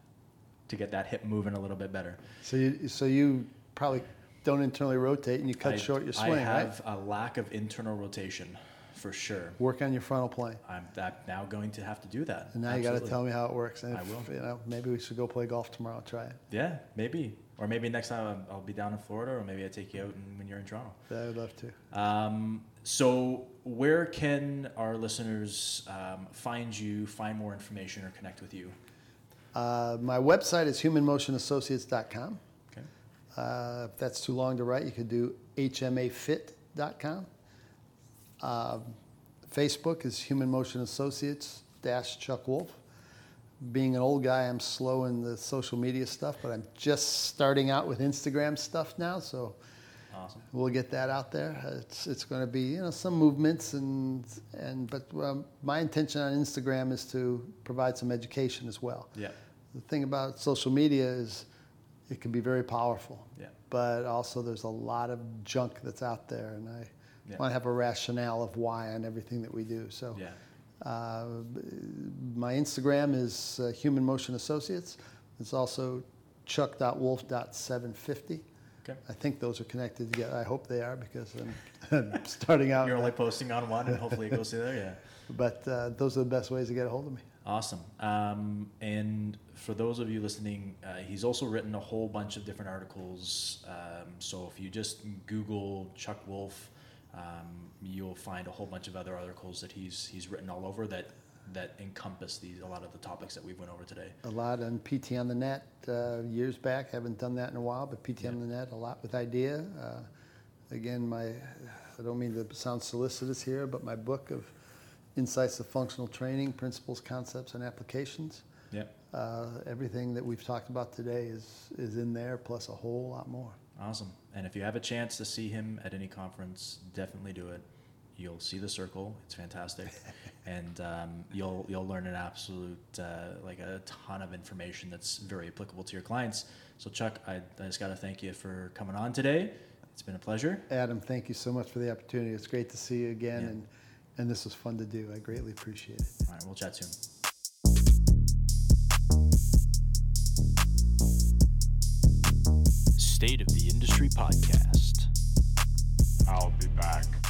to get that hip moving a little bit better. So you, so you probably don't internally rotate and you cut I, short your swing, I have right? a lack of internal rotation for sure. Work on your frontal plane. I'm that now going to have to do that. And now you got to tell me how it works. And I if, will. You know, maybe we should go play golf tomorrow. Try it. Yeah, maybe. Or maybe next time I'm- I'll be down in Florida, or maybe I take you out and, when you're in Toronto. I would love to. Um, so, where can our listeners um, find you, find more information, or connect with you? Uh, my website is humanmotionassociates.com. Okay. Uh, if that's too long to write, you could do hmafit.com. Uh, Facebook is Human Motion Associates dash Chuck Wolf. Being an old guy, I'm slow in the social media stuff, but I'm just starting out with Instagram stuff now. So Awesome. We'll get that out there. It's it's going to be you know some movements and and but um, my intention on Instagram is to provide some education as well. Yeah. The thing about social media is it can be very powerful. Yeah. But also there's a lot of junk that's out there, and I Yeah. want to have a rationale of why on everything that we do. So. Yeah. Uh, my Instagram is uh, Human Motion Associates. It's also chuck.wolf.750. Okay. I think those are connected together. I hope they are because I'm, I'm starting out. You're only posting on one, and hopefully it goes to there. Yeah. But uh, those are the best ways to get a hold of me. Awesome. Um, and for those of you listening, uh, he's also written a whole bunch of different articles. Um, so if you just Google Chuck Wolf, um, you'll find a whole bunch of other articles that he's he's written all over that that encompass these a lot of the topics that we've went over today. A lot on PT on the net uh, years back. Haven't done that in a while, but PT on the net a lot with IDEA. Uh, again, my I don't mean to sound solicitous here, but my book of insights of functional training, principles, concepts, and applications. Yeah. Uh, everything that we've talked about today is is in there, plus a whole lot more. Awesome. And if you have a chance to see him at any conference, definitely do it. You'll see the circle; it's fantastic, and um, you'll you'll learn an absolute uh, like a ton of information that's very applicable to your clients. So, Chuck, I, I just got to thank you for coming on today. It's been a pleasure. Adam, thank you so much for the opportunity. It's great to see you again, Yeah. and and this was fun to do. I greatly appreciate it. All right, we'll chat soon. State of the Industry Podcast. I'll be back.